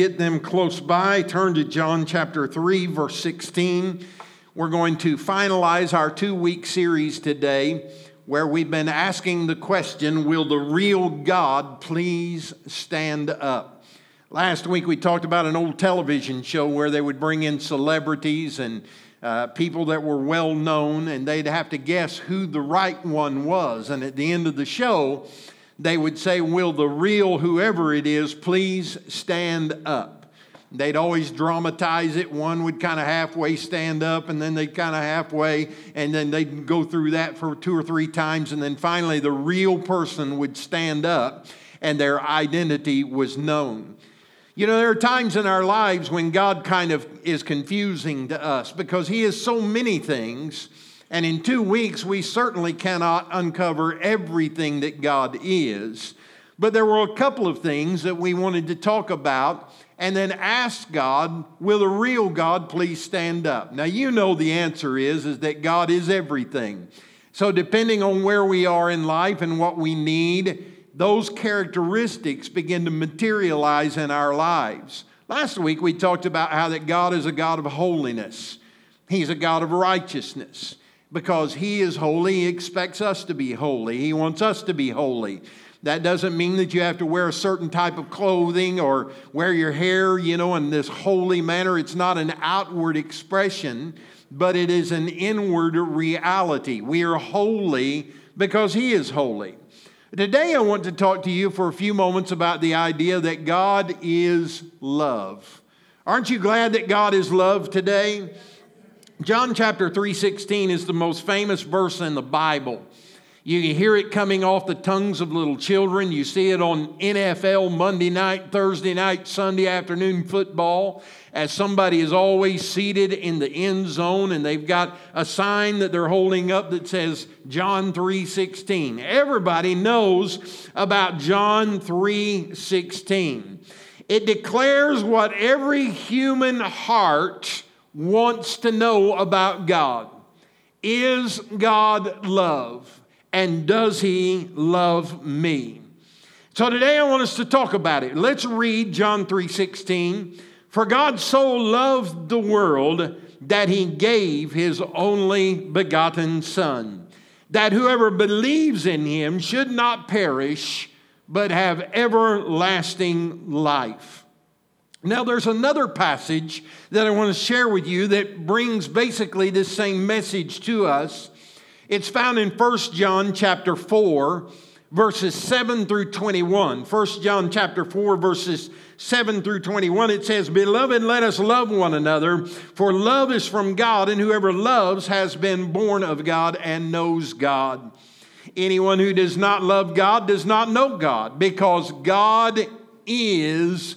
Get them close by. Turn to John chapter 3, verse 16. We're going to finalize our two week series today where we've been asking the question Will the real God please stand up? Last week we talked about an old television show where they would bring in celebrities and uh, people that were well known, and they'd have to guess who the right one was. And at the end of the show, they would say, Will the real whoever it is please stand up? They'd always dramatize it. One would kind of halfway stand up, and then they'd kind of halfway, and then they'd go through that for two or three times, and then finally the real person would stand up, and their identity was known. You know, there are times in our lives when God kind of is confusing to us because He is so many things and in two weeks, we certainly cannot uncover everything that God is. But there were a couple of things that we wanted to talk about and then ask God, will the real God please stand up? Now, you know the answer is, is that God is everything. So, depending on where we are in life and what we need, those characteristics begin to materialize in our lives. Last week, we talked about how that God is a God of holiness, He's a God of righteousness because He is holy. He expects us to be holy. He wants us to be holy. That doesn't mean that you have to wear a certain type of clothing or wear your hair, you know, in this holy manner. It's not an outward expression, but it is an inward reality. We are holy because He is holy. Today, I want to talk to you for a few moments about the idea that God is love. Aren't you glad that God is love today? John chapter 3:16 is the most famous verse in the Bible. You hear it coming off the tongues of little children. You see it on NFL Monday night, Thursday night, Sunday afternoon football as somebody is always seated in the end zone and they've got a sign that they're holding up that says John 3:16. Everybody knows about John 3:16. It declares what every human heart wants to know about God. Is God love? And does He love me? So today I want us to talk about it. Let's read John 3:16. For God so loved the world that he gave his only begotten son, that whoever believes in him should not perish, but have everlasting life. Now, there's another passage that I want to share with you that brings basically this same message to us. It's found in 1 John chapter 4, verses 7 through 21. 1 John chapter 4, verses 7 through 21. It says, Beloved, let us love one another, for love is from God, and whoever loves has been born of God and knows God. Anyone who does not love God does not know God, because God is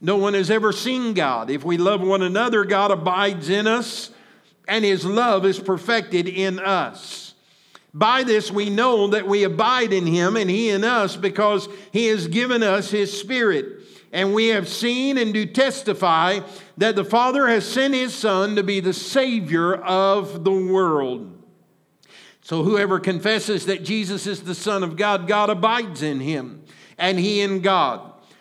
No one has ever seen God. If we love one another, God abides in us, and his love is perfected in us. By this we know that we abide in him and he in us because he has given us his spirit. And we have seen and do testify that the Father has sent his Son to be the Savior of the world. So whoever confesses that Jesus is the Son of God, God abides in him, and he in God.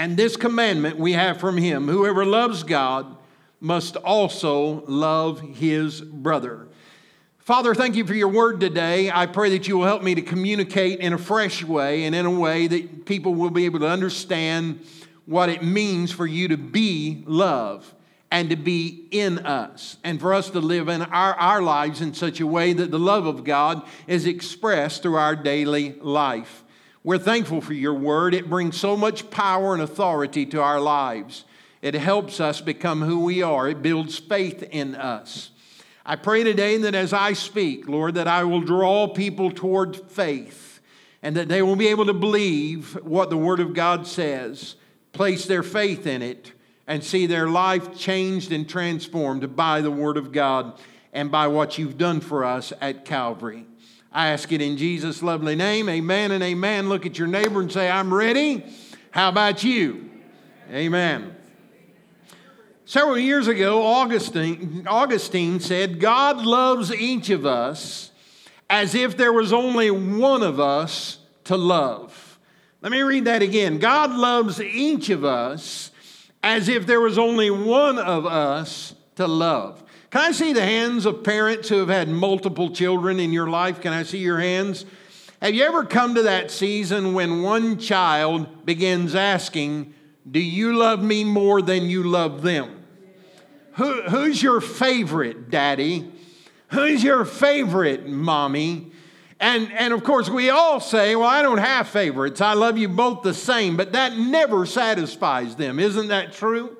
And this commandment we have from him whoever loves God must also love his brother. Father, thank you for your word today. I pray that you will help me to communicate in a fresh way and in a way that people will be able to understand what it means for you to be love and to be in us, and for us to live in our, our lives in such a way that the love of God is expressed through our daily life. We're thankful for your word. It brings so much power and authority to our lives. It helps us become who we are, it builds faith in us. I pray today that as I speak, Lord, that I will draw people toward faith and that they will be able to believe what the Word of God says, place their faith in it, and see their life changed and transformed by the Word of God and by what you've done for us at Calvary. I ask it in Jesus' lovely name. Amen and amen. Look at your neighbor and say, I'm ready. How about you? Amen. Several years ago, Augustine, Augustine said, God loves each of us as if there was only one of us to love. Let me read that again. God loves each of us as if there was only one of us to love. Can I see the hands of parents who have had multiple children in your life? Can I see your hands? Have you ever come to that season when one child begins asking, Do you love me more than you love them? Who, who's your favorite, daddy? Who's your favorite, mommy? And, and of course, we all say, Well, I don't have favorites. I love you both the same, but that never satisfies them. Isn't that true?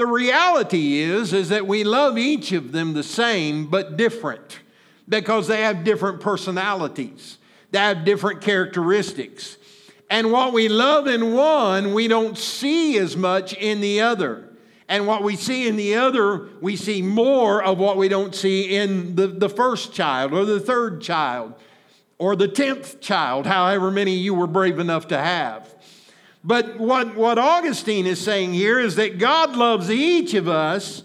The reality is, is that we love each of them the same, but different because they have different personalities, they have different characteristics. And what we love in one, we don't see as much in the other. And what we see in the other, we see more of what we don't see in the, the first child or the third child or the tenth child, however many you were brave enough to have. But what, what Augustine is saying here is that God loves each of us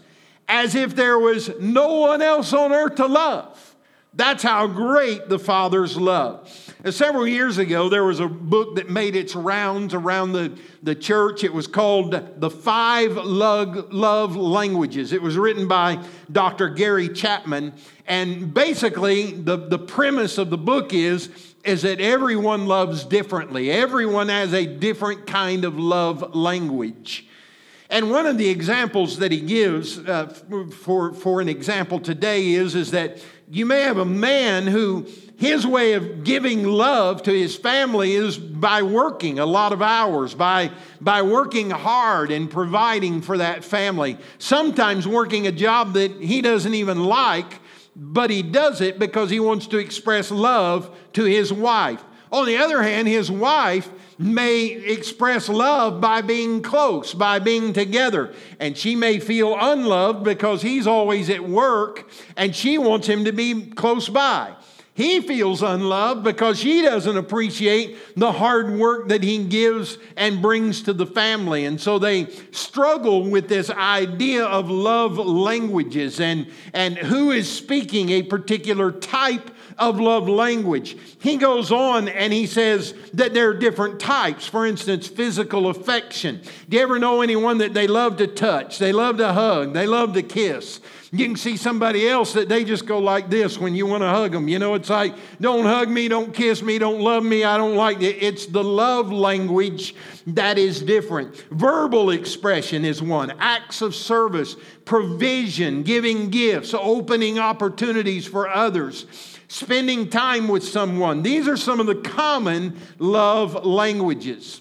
as if there was no one else on earth to love. That's how great the Father's love. Now, several years ago, there was a book that made its rounds around the, the church. It was called The Five Love Languages. It was written by Dr. Gary Chapman. And basically, the, the premise of the book is, is that everyone loves differently, everyone has a different kind of love language. And one of the examples that he gives uh, for, for an example today is, is that you may have a man who his way of giving love to his family is by working a lot of hours, by, by working hard and providing for that family. Sometimes working a job that he doesn't even like, but he does it because he wants to express love to his wife. On the other hand, his wife may express love by being close, by being together. And she may feel unloved because he's always at work and she wants him to be close by. He feels unloved because she doesn't appreciate the hard work that he gives and brings to the family. And so they struggle with this idea of love languages and, and who is speaking a particular type of love language. He goes on and he says that there are different types. For instance, physical affection. Do you ever know anyone that they love to touch? They love to hug, they love to kiss. You can see somebody else that they just go like this when you want to hug them. You know, it's like, don't hug me, don't kiss me, don't love me, I don't like it. It's the love language that is different. Verbal expression is one, acts of service, provision, giving gifts, opening opportunities for others spending time with someone. These are some of the common love languages.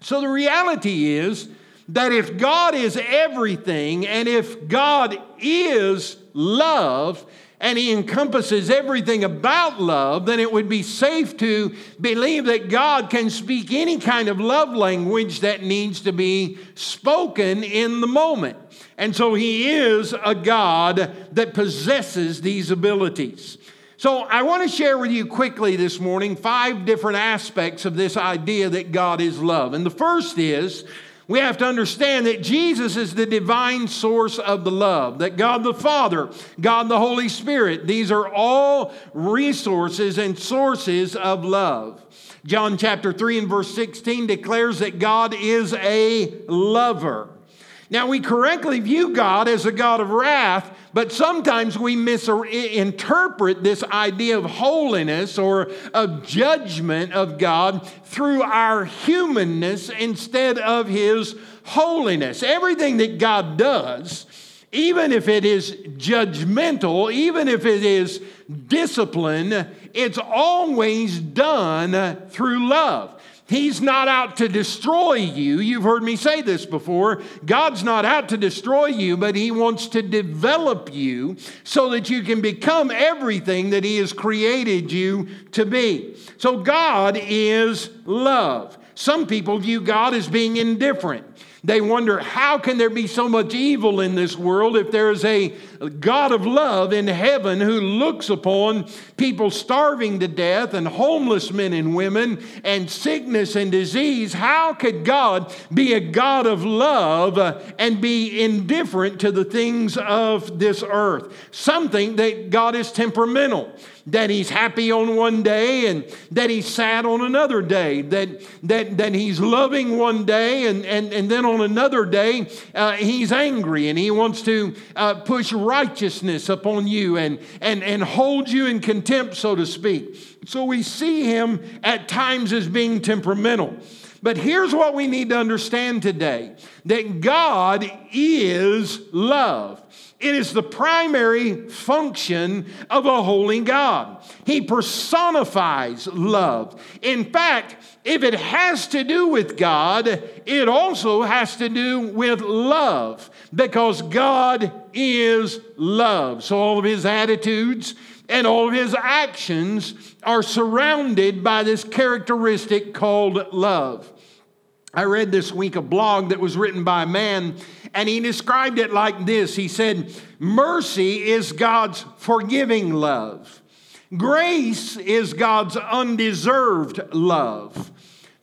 So the reality is that if God is everything and if God is love, and he encompasses everything about love, then it would be safe to believe that God can speak any kind of love language that needs to be spoken in the moment. And so he is a God that possesses these abilities. So, I want to share with you quickly this morning five different aspects of this idea that God is love. And the first is We have to understand that Jesus is the divine source of the love, that God the Father, God the Holy Spirit, these are all resources and sources of love. John chapter 3 and verse 16 declares that God is a lover. Now, we correctly view God as a God of wrath, but sometimes we misinterpret this idea of holiness or of judgment of God through our humanness instead of His holiness. Everything that God does, even if it is judgmental, even if it is discipline, it's always done through love. He's not out to destroy you. You've heard me say this before. God's not out to destroy you, but He wants to develop you so that you can become everything that He has created you to be. So, God is love. Some people view God as being indifferent. They wonder how can there be so much evil in this world if there is a God of love in heaven who looks upon people starving to death and homeless men and women and sickness and disease. How could God be a God of love uh, and be indifferent to the things of this earth? Something that God is temperamental that he's happy on one day and that he's sad on another day, that, that, that he's loving one day and, and, and then on another day uh, he's angry and he wants to uh, push righteousness upon you and, and, and hold you in contempt, so to speak. So we see him at times as being temperamental. But here's what we need to understand today that God is love. It is the primary function of a holy God. He personifies love. In fact, if it has to do with God, it also has to do with love because God is love. So all of his attitudes and all of his actions are surrounded by this characteristic called love. I read this week a blog that was written by a man, and he described it like this He said, Mercy is God's forgiving love, grace is God's undeserved love,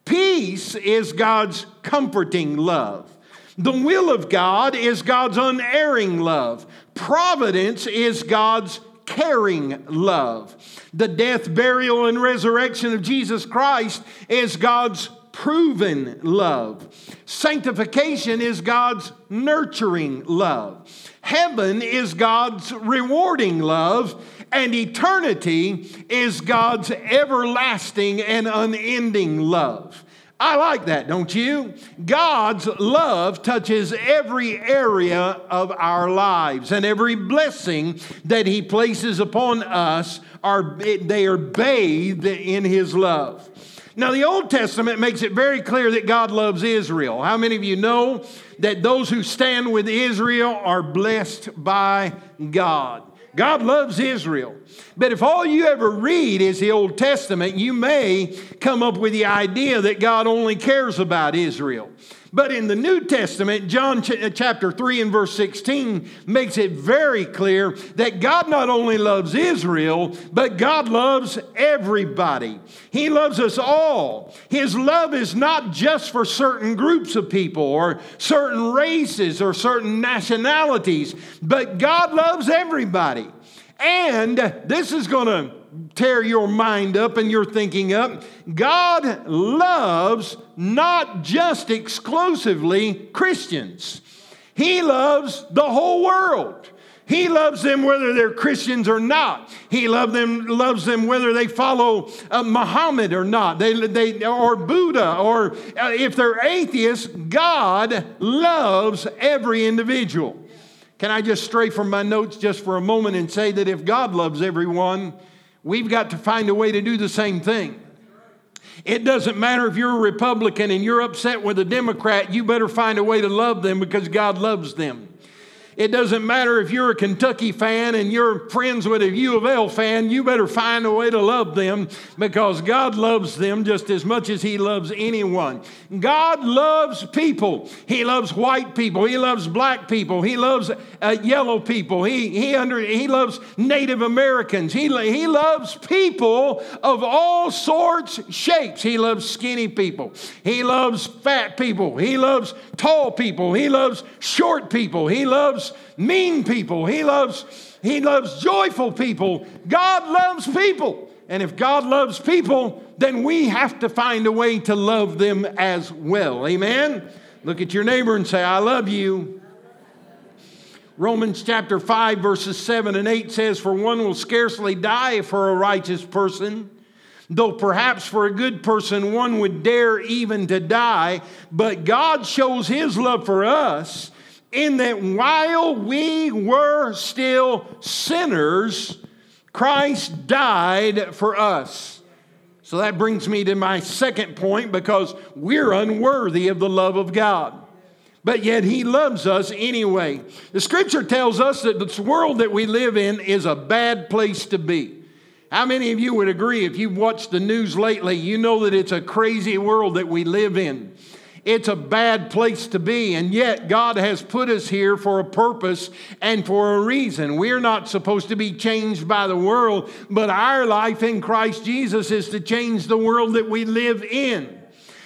peace is God's comforting love. The will of God is God's unerring love. Providence is God's caring love. The death, burial, and resurrection of Jesus Christ is God's proven love. Sanctification is God's nurturing love. Heaven is God's rewarding love. And eternity is God's everlasting and unending love. I like that, don't you? God's love touches every area of our lives, and every blessing that He places upon us are they are bathed in His love. Now, the Old Testament makes it very clear that God loves Israel. How many of you know that those who stand with Israel are blessed by God? God loves Israel. But if all you ever read is the Old Testament, you may come up with the idea that God only cares about Israel. But in the New Testament, John ch- uh, chapter 3 and verse 16 makes it very clear that God not only loves Israel, but God loves everybody. He loves us all. His love is not just for certain groups of people or certain races or certain nationalities, but God loves everybody. And this is going to tear your mind up and your thinking up. God loves not just exclusively Christians, He loves the whole world. He loves them whether they're Christians or not. He love them, loves them whether they follow uh, Muhammad or not, they, they, or Buddha, or uh, if they're atheists. God loves every individual. Can I just stray from my notes just for a moment and say that if God loves everyone, We've got to find a way to do the same thing. It doesn't matter if you're a Republican and you're upset with a Democrat, you better find a way to love them because God loves them. It doesn't matter if you're a Kentucky fan and you're friends with a U of L fan, you better find a way to love them because God loves them just as much as He loves anyone. God loves people. He loves white people. He loves black people. He loves uh, yellow people. He, he, under, he loves Native Americans. He, he loves people of all sorts, shapes. He loves skinny people. He loves fat people. He loves tall people. He loves short people. He loves mean people. He loves, he loves joyful people. God loves people. And if God loves people, then we have to find a way to love them as well. Amen? Look at your neighbor and say, I love you. Romans chapter 5, verses 7 and 8 says, For one will scarcely die for a righteous person, though perhaps for a good person one would dare even to die. But God shows his love for us in that while we were still sinners, Christ died for us. So that brings me to my second point because we're unworthy of the love of God. But yet he loves us anyway. The scripture tells us that this world that we live in is a bad place to be. How many of you would agree if you've watched the news lately, you know that it's a crazy world that we live in? It's a bad place to be, and yet God has put us here for a purpose and for a reason. We're not supposed to be changed by the world, but our life in Christ Jesus is to change the world that we live in.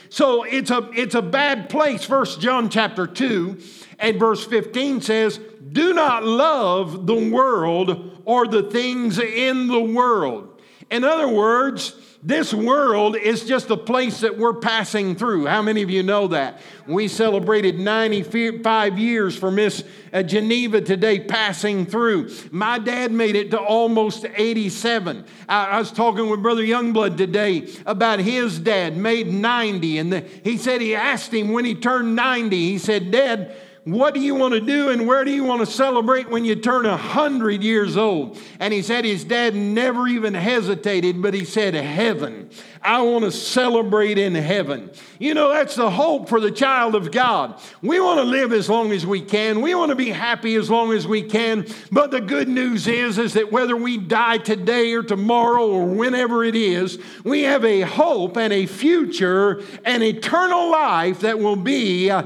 So it's a, it's a bad place. First John chapter 2 and verse 15 says, Do not love the world or the things in the world. In other words, this world is just a place that we're passing through. How many of you know that? We celebrated 95 years for Miss uh, Geneva today passing through. My dad made it to almost 87. I, was talking with Brother Youngblood today about his dad, made 90. And the, he said he asked him when he turned 90, he said, Dad, what do you want to do and where do you want to celebrate when you turn 100 years old? And he said his dad never even hesitated, but he said, Heaven. I want to celebrate in heaven. You know, that's the hope for the child of God. We want to live as long as we can. We want to be happy as long as we can. But the good news is, is that whether we die today or tomorrow or whenever it is, we have a hope and a future, and eternal life that will be uh,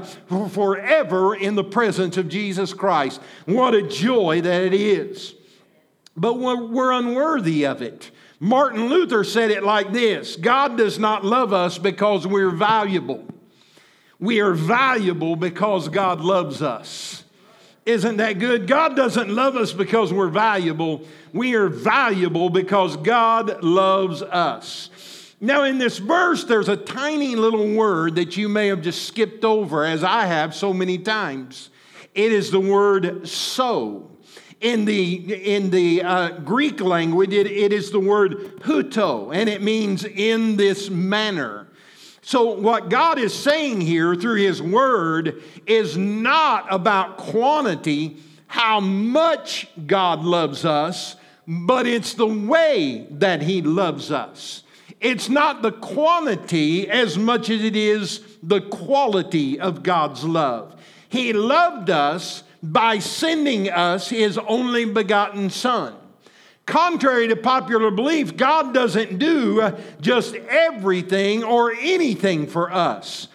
forever in the presence of Jesus Christ. What a joy that it is. But we're, we're unworthy of it. Martin Luther said it like this God does not love us because we're valuable. We are valuable because God loves us. Isn't that good? God doesn't love us because we're valuable. We are valuable because God loves us. Now, in this verse, there's a tiny little word that you may have just skipped over, as I have so many times. It is the word so in the, in the uh, Greek language, it, it is the word huto, and it means in this manner. So, what God is saying here through His Word is not about quantity, how much God loves us, but it's the way that He loves us. It's not the quantity as much as it is the quality of God's love. He loved us by sending us his only begotten Son. Contrary to popular belief, God doesn't do just everything or anything for us.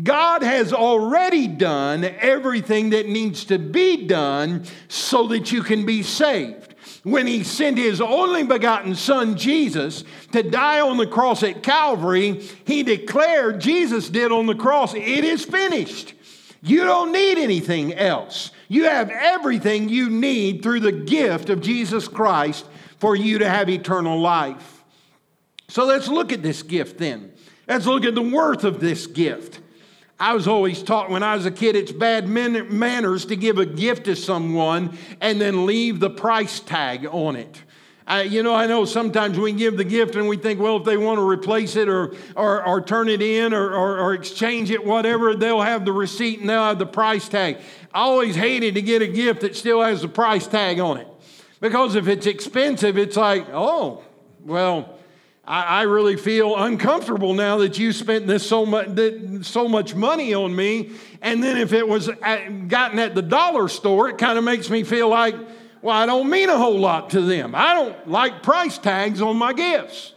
God has already done everything that needs to be done so that you can be saved. When He sent His only begotten Son, Jesus, to die on the cross at Calvary, He declared, Jesus did on the cross, it is finished. You don't need anything else. You have everything you need through the gift of Jesus Christ for you to have eternal life. So let's look at this gift then. Let's look at the worth of this gift. I was always taught when I was a kid it's bad manners to give a gift to someone and then leave the price tag on it. I, you know, I know sometimes we give the gift and we think, well, if they want to replace it or, or, or turn it in or, or, or exchange it, whatever, they'll have the receipt and they'll have the price tag. I always hated to get a gift that still has the price tag on it. Because if it's expensive, it's like, oh, well, I, really feel uncomfortable now that you spent this so much, so much money on me. And then if it was at, gotten at the dollar store, it kind of makes me feel like, well, I don't mean a whole lot to them. I don't like price tags on my gifts.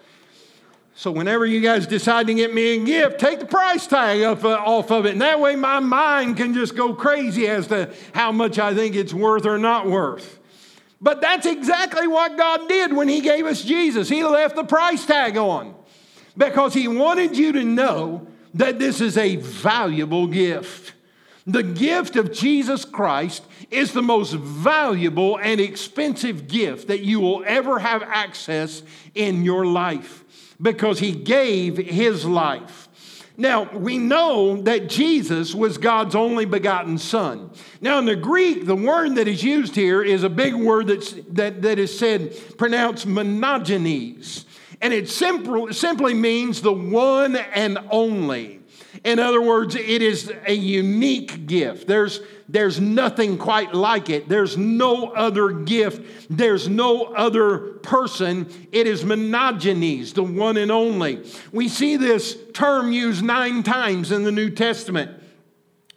So whenever you guys decide to get me a gift, take the price tag off, uh, off of it. And that way my mind can just go crazy as to how much I think it's worth or not worth. But that's exactly what God did when He gave us Jesus. He left the price tag on because He wanted you to know that this is a valuable gift. The gift of Jesus Christ is the most valuable and expensive gift that you will ever have access in your life because he gave his life. Now, we know that Jesus was God's only begotten Son. Now, in the Greek, the word that is used here is a big word that's, that, that is said, pronounced monogenes. And it simply, simply means the one and only. In other words, it is a unique gift. There's, there's nothing quite like it. There's no other gift. There's no other person. It is monogenes, the one and only. We see this term used nine times in the New Testament.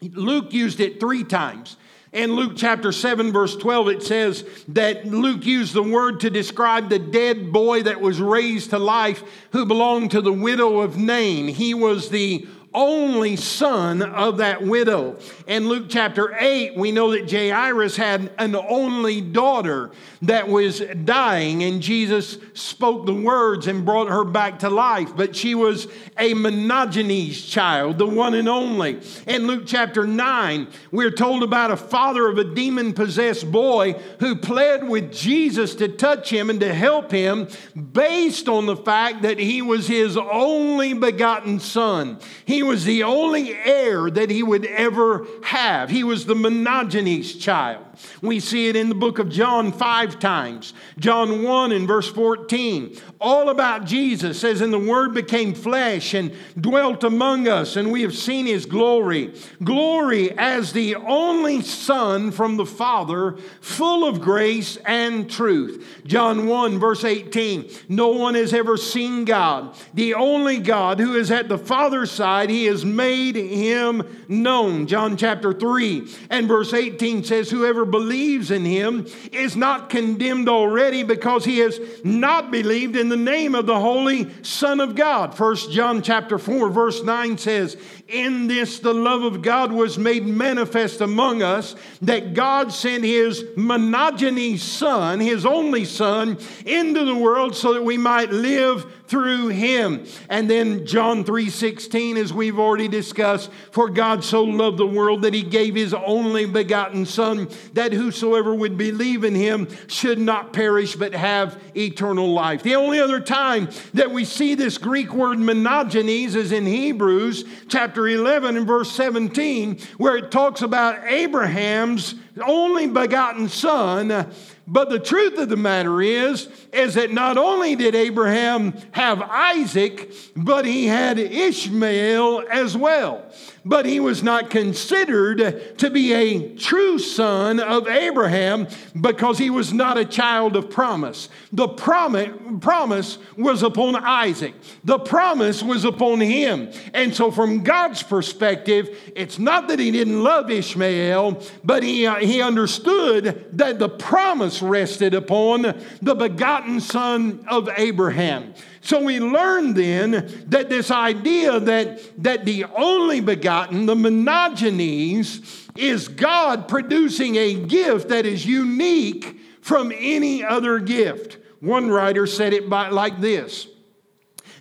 Luke used it three times. In Luke chapter 7, verse 12, it says that Luke used the word to describe the dead boy that was raised to life who belonged to the widow of Nain. He was the only son of that widow. In Luke chapter 8, we know that Jairus had an only daughter that was dying, and Jesus spoke the words and brought her back to life. But she was a monogenes child, the one and only. In Luke chapter 9, we're told about a father of a demon possessed boy who pled with Jesus to touch him and to help him based on the fact that he was his only begotten son. He was the only heir that he would ever have. He was the monogenes child. We see it in the book of John five times. John 1 in verse 14, all about Jesus says, And the Word became flesh and dwelt among us, and we have seen his glory. Glory as the only Son from the Father, full of grace and truth. John 1 verse 18, no one has ever seen God. The only God who is at the Father's side, he has made him known. John chapter 3 and verse 18 says, Whoever believes in him is not condemned already because he has not believed in the name of the holy son of god. First john chapter 4 verse 9 says in this the love of god was made manifest among us that god sent his monogenes son his only son into the world so that we might live through him. And then John 3:16 as we've already discussed, for God so loved the world that he gave his only begotten son that whosoever would believe in him should not perish but have eternal life. The only other time that we see this Greek word monogenes is in Hebrews chapter 11 and verse 17 where it talks about Abraham's only begotten son. But the truth of the matter is, is that not only did Abraham have Isaac, but he had Ishmael as well but he was not considered to be a true son of Abraham because he was not a child of promise. The promise, promise was upon Isaac, the promise was upon him. And so, from God's perspective, it's not that he didn't love Ishmael, but he, uh, he understood that the promise rested upon the begotten son of Abraham. So we learn then that this idea that, that the only begotten, the monogenes, is God producing a gift that is unique from any other gift. One writer said it by, like this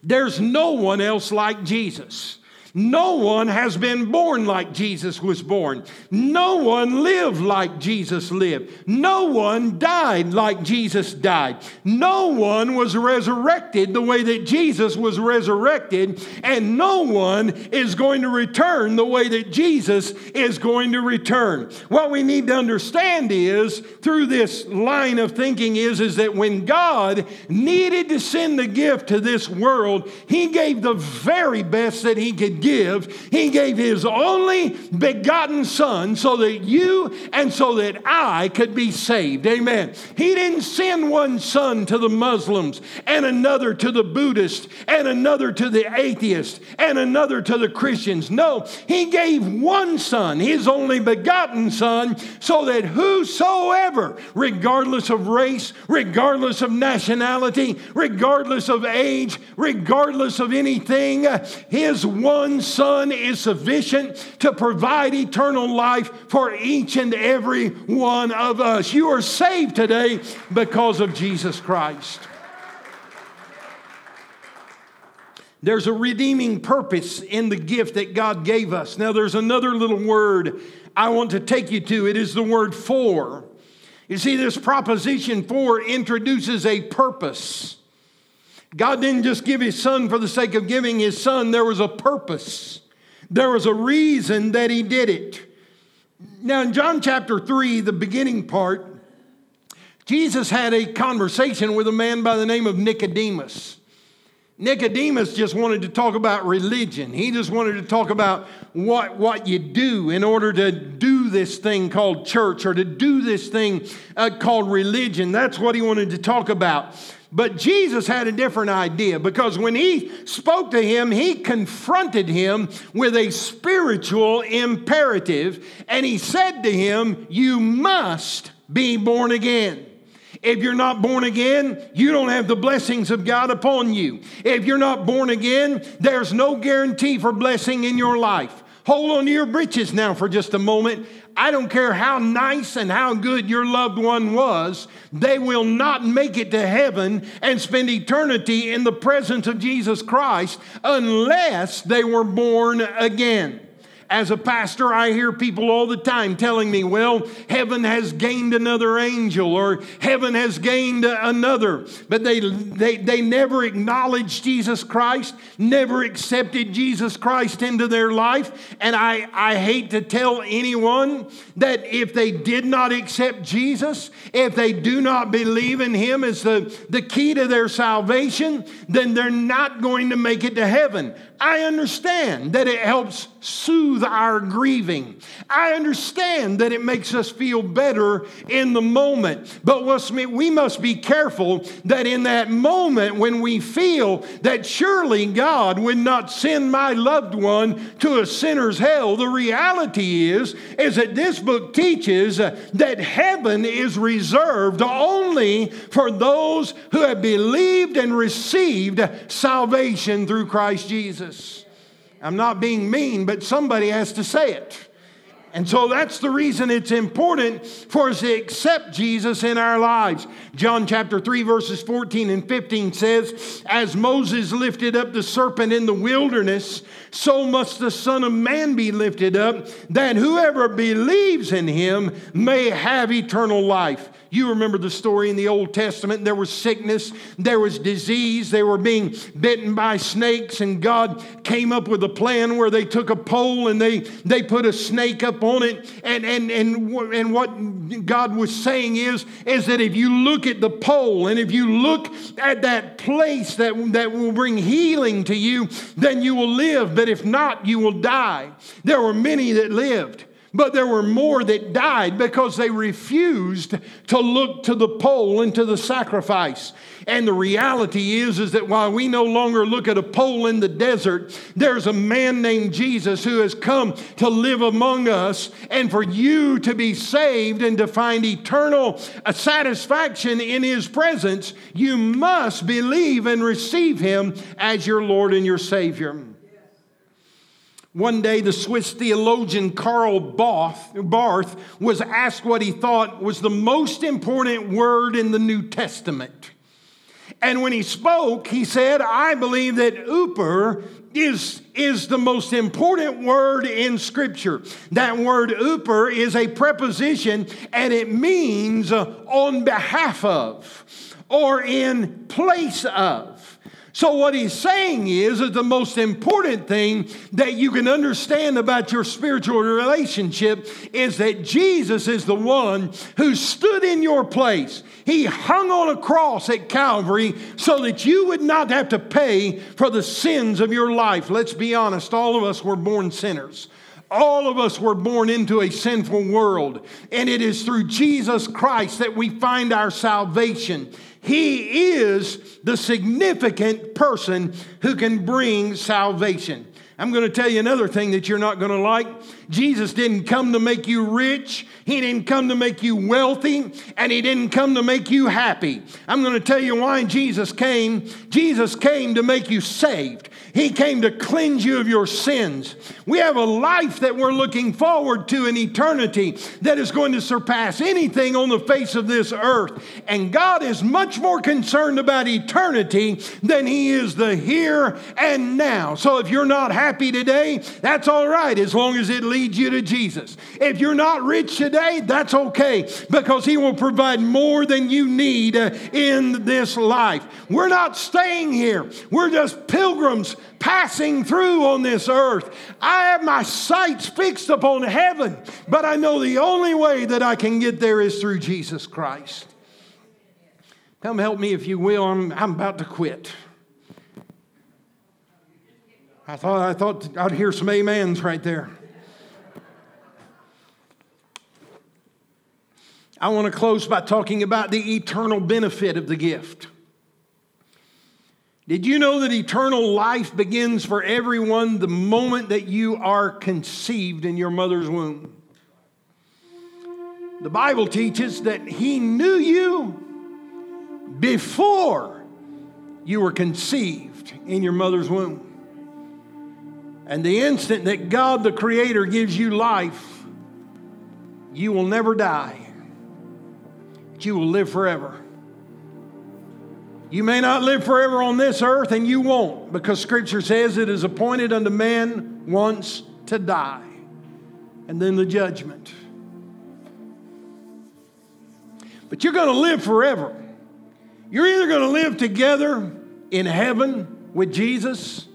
There's no one else like Jesus. No one has been born like Jesus was born. No one lived like Jesus lived. No one died like Jesus died. No one was resurrected the way that Jesus was resurrected. And no one is going to return the way that Jesus is going to return. What we need to understand is, through this line of thinking, is, is that when God needed to send the gift to this world, He gave the very best that He could give give, He gave His only begotten Son so that you and so that I could be saved. Amen. He didn't send one Son to the Muslims and another to the Buddhists and another to the atheists and another to the Christians. No, He gave one Son, His only begotten Son, so that whosoever, regardless of race, regardless of nationality, regardless of age, regardless of anything, His one Son is sufficient to provide eternal life for each and every one of us. You are saved today because of Jesus Christ. There's a redeeming purpose in the gift that God gave us. Now, there's another little word I want to take you to. It is the word for. You see, this proposition for introduces a purpose. God didn't just give his son for the sake of giving his son, there was a purpose. There was a reason that he did it. Now, in John chapter 3, the beginning part, Jesus had a conversation with a man by the name of Nicodemus. Nicodemus just wanted to talk about religion. He just wanted to talk about what, what you do in order to do this thing called church or to do this thing uh, called religion. That's what he wanted to talk about. But Jesus had a different idea because when he spoke to him, he confronted him with a spiritual imperative and he said to him, You must be born again. If you're not born again, you don't have the blessings of God upon you. If you're not born again, there's no guarantee for blessing in your life. Hold on to your britches now for just a moment. I don't care how nice and how good your loved one was, they will not make it to heaven and spend eternity in the presence of Jesus Christ unless they were born again. As a pastor, I hear people all the time telling me, well, heaven has gained another angel or heaven has gained another. But they, they, they never acknowledged Jesus Christ, never accepted Jesus Christ into their life. And I, I hate to tell anyone that if they did not accept Jesus, if they do not believe in Him as the, the key to their salvation, then they're not going to make it to heaven. I understand that it helps soothe our grieving. I understand that it makes us feel better in the moment. But we must be careful that in that moment when we feel that surely God would not send my loved one to a sinner's hell, the reality is, is that this book teaches that heaven is reserved only for those who have believed and received salvation through Christ Jesus. Jesus. I'm not being mean, but somebody has to say it. And so that's the reason it's important for us to accept Jesus in our lives. John chapter 3, verses 14 and 15 says, As Moses lifted up the serpent in the wilderness, so must the Son of Man be lifted up, that whoever believes in him may have eternal life. You remember the story in the Old Testament. There was sickness, there was disease, they were being bitten by snakes, and God came up with a plan where they took a pole and they, they put a snake up on it. And, and, and, and what God was saying is, is that if you look at the pole and if you look at that place that, that will bring healing to you, then you will live. But if not, you will die. There were many that lived. But there were more that died because they refused to look to the pole and to the sacrifice. And the reality is, is that while we no longer look at a pole in the desert, there's a man named Jesus who has come to live among us. And for you to be saved and to find eternal satisfaction in his presence, you must believe and receive him as your Lord and your Savior. One day, the Swiss theologian Karl Barth was asked what he thought was the most important word in the New Testament. And when he spoke, he said, I believe that "uper" is, is the most important word in Scripture. That word "uper" is a preposition and it means uh, on behalf of or in place of. So, what he's saying is that the most important thing that you can understand about your spiritual relationship is that Jesus is the one who stood in your place. He hung on a cross at Calvary so that you would not have to pay for the sins of your life. Let's be honest, all of us were born sinners. All of us were born into a sinful world, and it is through Jesus Christ that we find our salvation. He is the significant person who can bring salvation. I'm going to tell you another thing that you're not going to like. Jesus didn't come to make you rich. He didn't come to make you wealthy. And He didn't come to make you happy. I'm going to tell you why Jesus came. Jesus came to make you saved. He came to cleanse you of your sins. We have a life that we're looking forward to in eternity that is going to surpass anything on the face of this earth. And God is much more concerned about eternity than He is the here and now. So if you're not happy today, that's all right as long as it leads you to Jesus. If you're not rich today, that's okay because He will provide more than you need uh, in this life. We're not staying here, we're just pilgrims passing through on this earth. I have my sights fixed upon heaven, but I know the only way that I can get there is through Jesus Christ. Come help me if you will. I'm, I'm about to quit. I thought, oh, I thought I'd hear some amens right there. I want to close by talking about the eternal benefit of the gift. Did you know that eternal life begins for everyone the moment that you are conceived in your mother's womb? The Bible teaches that He knew you before you were conceived in your mother's womb. And the instant that God the Creator gives you life, you will never die, you will live forever. You may not live forever on this earth, and you won't, because Scripture says it is appointed unto man once to die, and then the judgment. But you're going to live forever. You're either going to live together in heaven with Jesus,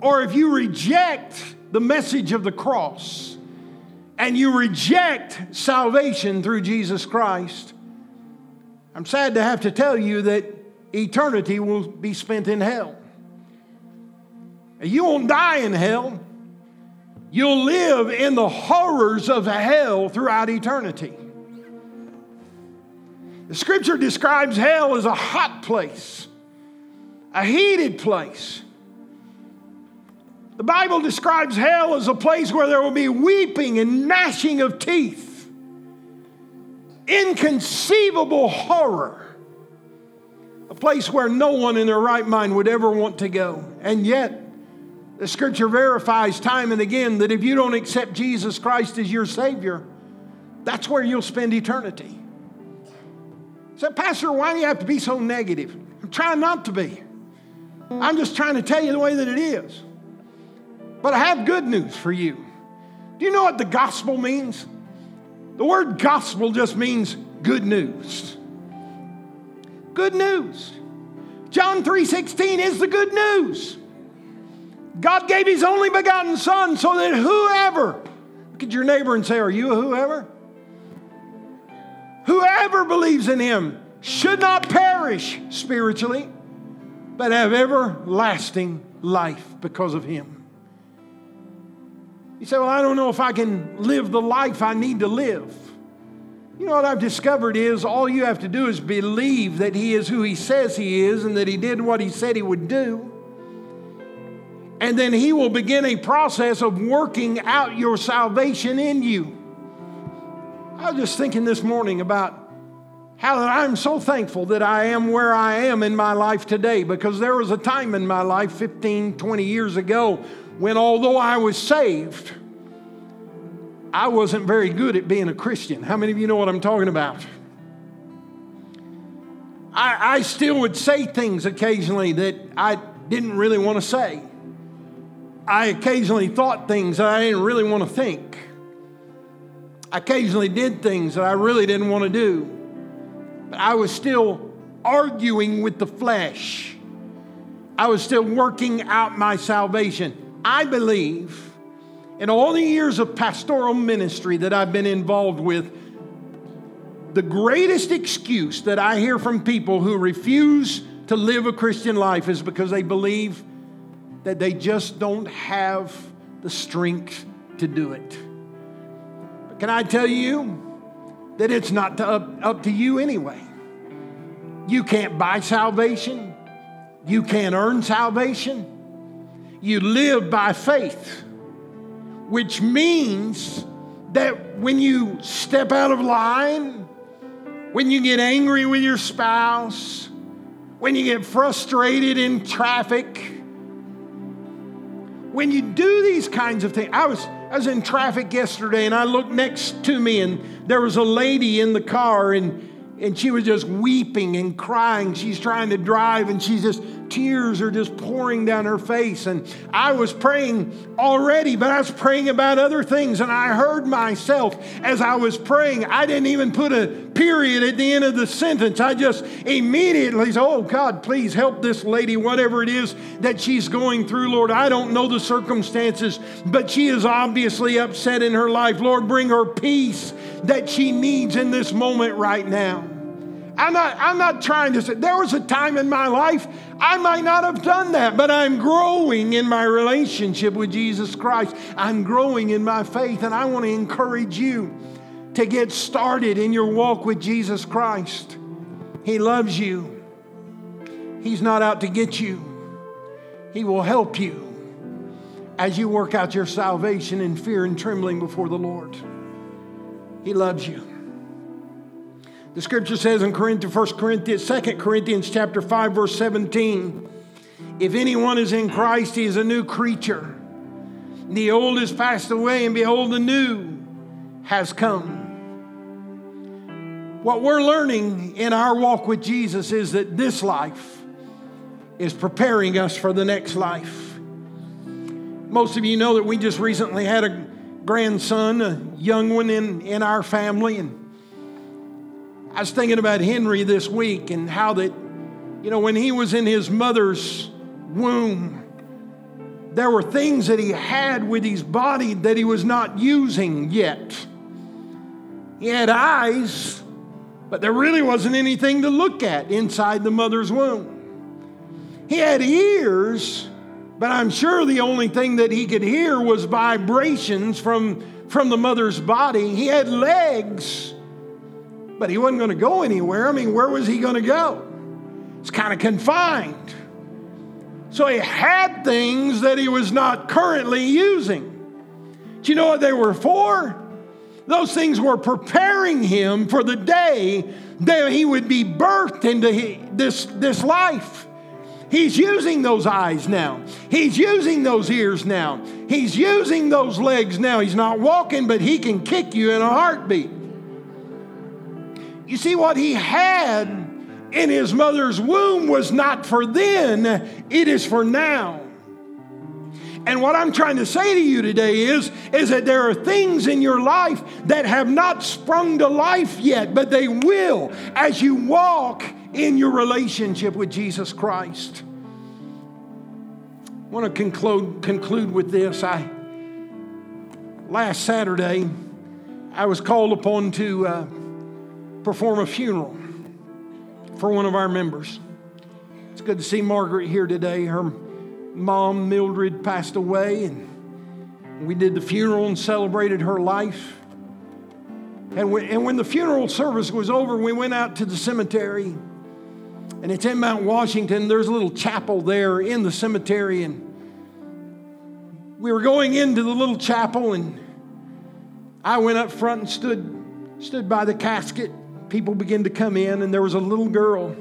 or if you reject the message of the cross and you reject salvation through Jesus Christ, I'm sad to have to tell you that eternity will be spent in hell. You won't die in hell. You'll live in the horrors of hell throughout eternity. The scripture describes hell as a hot place, a heated place. The Bible describes hell as a place where there will be weeping and gnashing of teeth, inconceivable horror a place where no one in their right mind would ever want to go. And yet, the scripture verifies time and again that if you don't accept Jesus Christ as your Savior, that's where you'll spend eternity. So, Pastor, why do you have to be so negative? I'm trying not to be. I'm just trying to tell you the way that it is. But I have good news for you. Do you know what the gospel means? The word gospel just means good news good news. John 3:16 is the good news. God gave his only begotten son so that whoever look at your neighbor and say, Are you a whoever? Whoever believes in him should not perish spiritually, but have everlasting life because of him. You say, Well, I don't know if I can live the life I need to live. You know what I've discovered is all you have to do is believe that He is who He says He is and that He did what He said He would do. And then He will begin a process of working out your salvation in you. I was just thinking this morning about how I'm so thankful that I am where I am in my life today because there was a time in my life 15, 20 years ago when although I was saved, I wasn't very good at being a Christian. How many of you know what I'm talking about? I, I still would say things occasionally that I didn't really want to say. I occasionally thought things that I didn't really want to think. I occasionally did things that I really didn't want to do. But I was still arguing with the flesh. I was still working out my salvation. I believe in all the years of pastoral ministry that I've been involved with, the greatest excuse that I hear from people who refuse to live a Christian life is because they believe that they just don't have the strength to do it. But can I tell you that it's not to up, up to you anyway? You can't buy salvation, you can't earn salvation. You live by faith, which means that when you step out of line, when you get angry with your spouse, when you get frustrated in traffic, when you do these kinds of things. I was, I was in traffic yesterday and I looked next to me and there was a lady in the car and and she was just weeping and crying. She's trying to drive and she's just, tears are just pouring down her face. And I was praying already, but I was praying about other things. And I heard myself as I was praying. I didn't even put a period at the end of the sentence. I just immediately said, Oh God, please help this lady, whatever it is that she's going through, Lord. I don't know the circumstances, but she is obviously upset in her life. Lord, bring her peace that she needs in this moment right now. I'm not, I'm not trying to say, there was a time in my life I might not have done that, but I'm growing in my relationship with Jesus Christ. I'm growing in my faith, and I want to encourage you to get started in your walk with Jesus Christ. He loves you, He's not out to get you, He will help you as you work out your salvation in fear and trembling before the Lord. He loves you. The scripture says in Corinthians, 1 Corinthians, 2 Corinthians chapter 5, verse 17, if anyone is in Christ, he is a new creature. The old has passed away, and behold, the new has come. What we're learning in our walk with Jesus is that this life is preparing us for the next life. Most of you know that we just recently had a grandson, a young one in, in our family. And I was thinking about Henry this week and how that, you know, when he was in his mother's womb, there were things that he had with his body that he was not using yet. He had eyes, but there really wasn't anything to look at inside the mother's womb. He had ears, but I'm sure the only thing that he could hear was vibrations from, from the mother's body. He had legs, but he wasn't going to go anywhere. I mean, where was he going to go? It's kind of confined. So he had things that he was not currently using. Do you know what they were for? Those things were preparing him for the day that he would be birthed into this, this life. He's using those eyes now. He's using those ears now. He's using those legs now. He's not walking, but he can kick you in a heartbeat. You see, what he had in his mother's womb was not for then, it is for now. And what I'm trying to say to you today is, is that there are things in your life that have not sprung to life yet, but they will as you walk in your relationship with Jesus Christ. I want to conclude, conclude with this. I last Saturday I was called upon to uh, perform a funeral for one of our members. It's good to see Margaret here today. Her mom Mildred passed away, and we did the funeral and celebrated her life. And when, and when the funeral service was over, we went out to the cemetery and it's in Mount Washington. There's a little chapel there in the cemetery. And we were going into the little chapel, and I went up front and stood, stood by the casket. People begin to come in, and there was a little girl.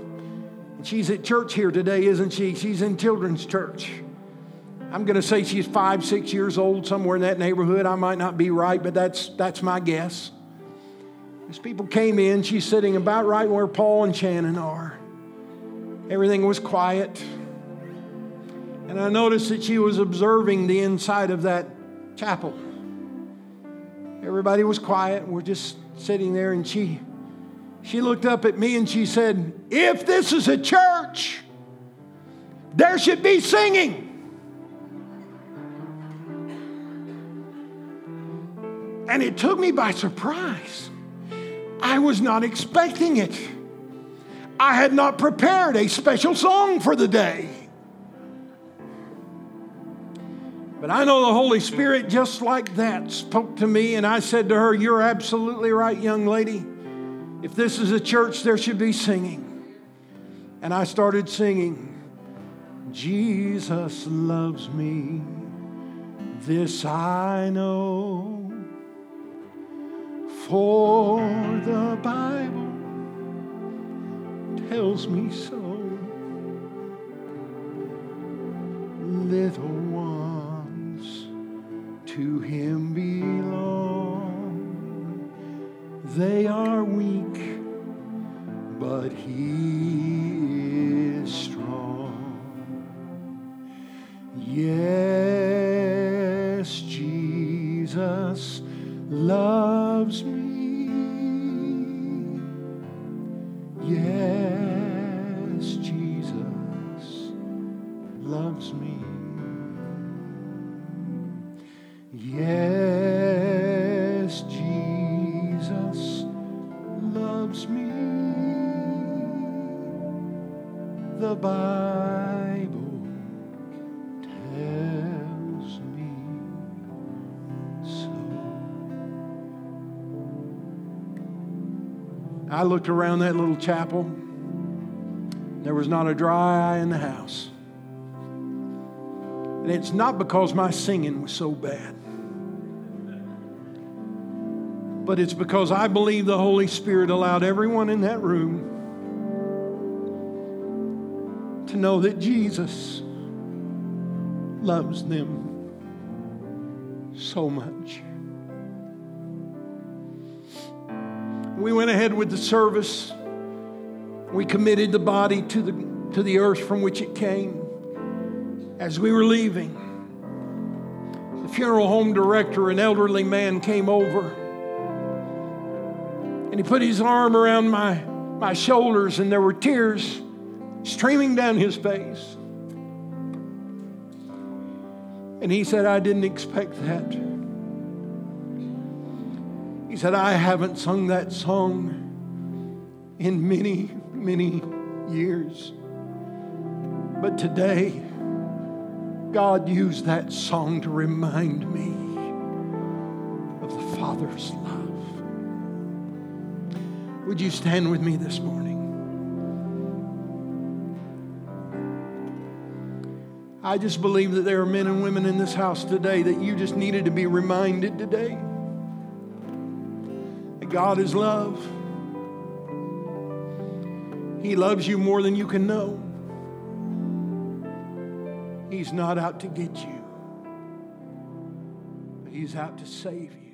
She's at church here today, isn't she? She's in children's church. I'm going to say she's five, six years old, somewhere in that neighborhood. I might not be right, but that's, that's my guess. As people came in, she's sitting about right where Paul and Shannon are. Everything was quiet. And I noticed that she was observing the inside of that chapel. Everybody was quiet. We're just sitting there, and she, she looked up at me and she said, If this is a church, there should be singing. And it took me by surprise. I was not expecting it. I had not prepared a special song for the day. But I know the Holy Spirit, just like that, spoke to me, and I said to her, You're absolutely right, young lady. If this is a church, there should be singing. And I started singing, Jesus loves me, this I know. For the Bible tells me so. Little ones to him belong. They are weak, but he looked around that little chapel. There was not a dry eye in the house. And it's not because my singing was so bad, but it's because I believe the Holy Spirit allowed everyone in that room to know that Jesus loves them so much. We went ahead with the service. We committed the body to the, to the earth from which it came. As we were leaving, the funeral home director, an elderly man, came over and he put his arm around my, my shoulders, and there were tears streaming down his face. And he said, I didn't expect that. He said, I haven't sung that song in many, many years. But today, God used that song to remind me of the Father's love. Would you stand with me this morning? I just believe that there are men and women in this house today that you just needed to be reminded today God is love. He loves you more than you can know. He's not out to get you, but He's out to save you.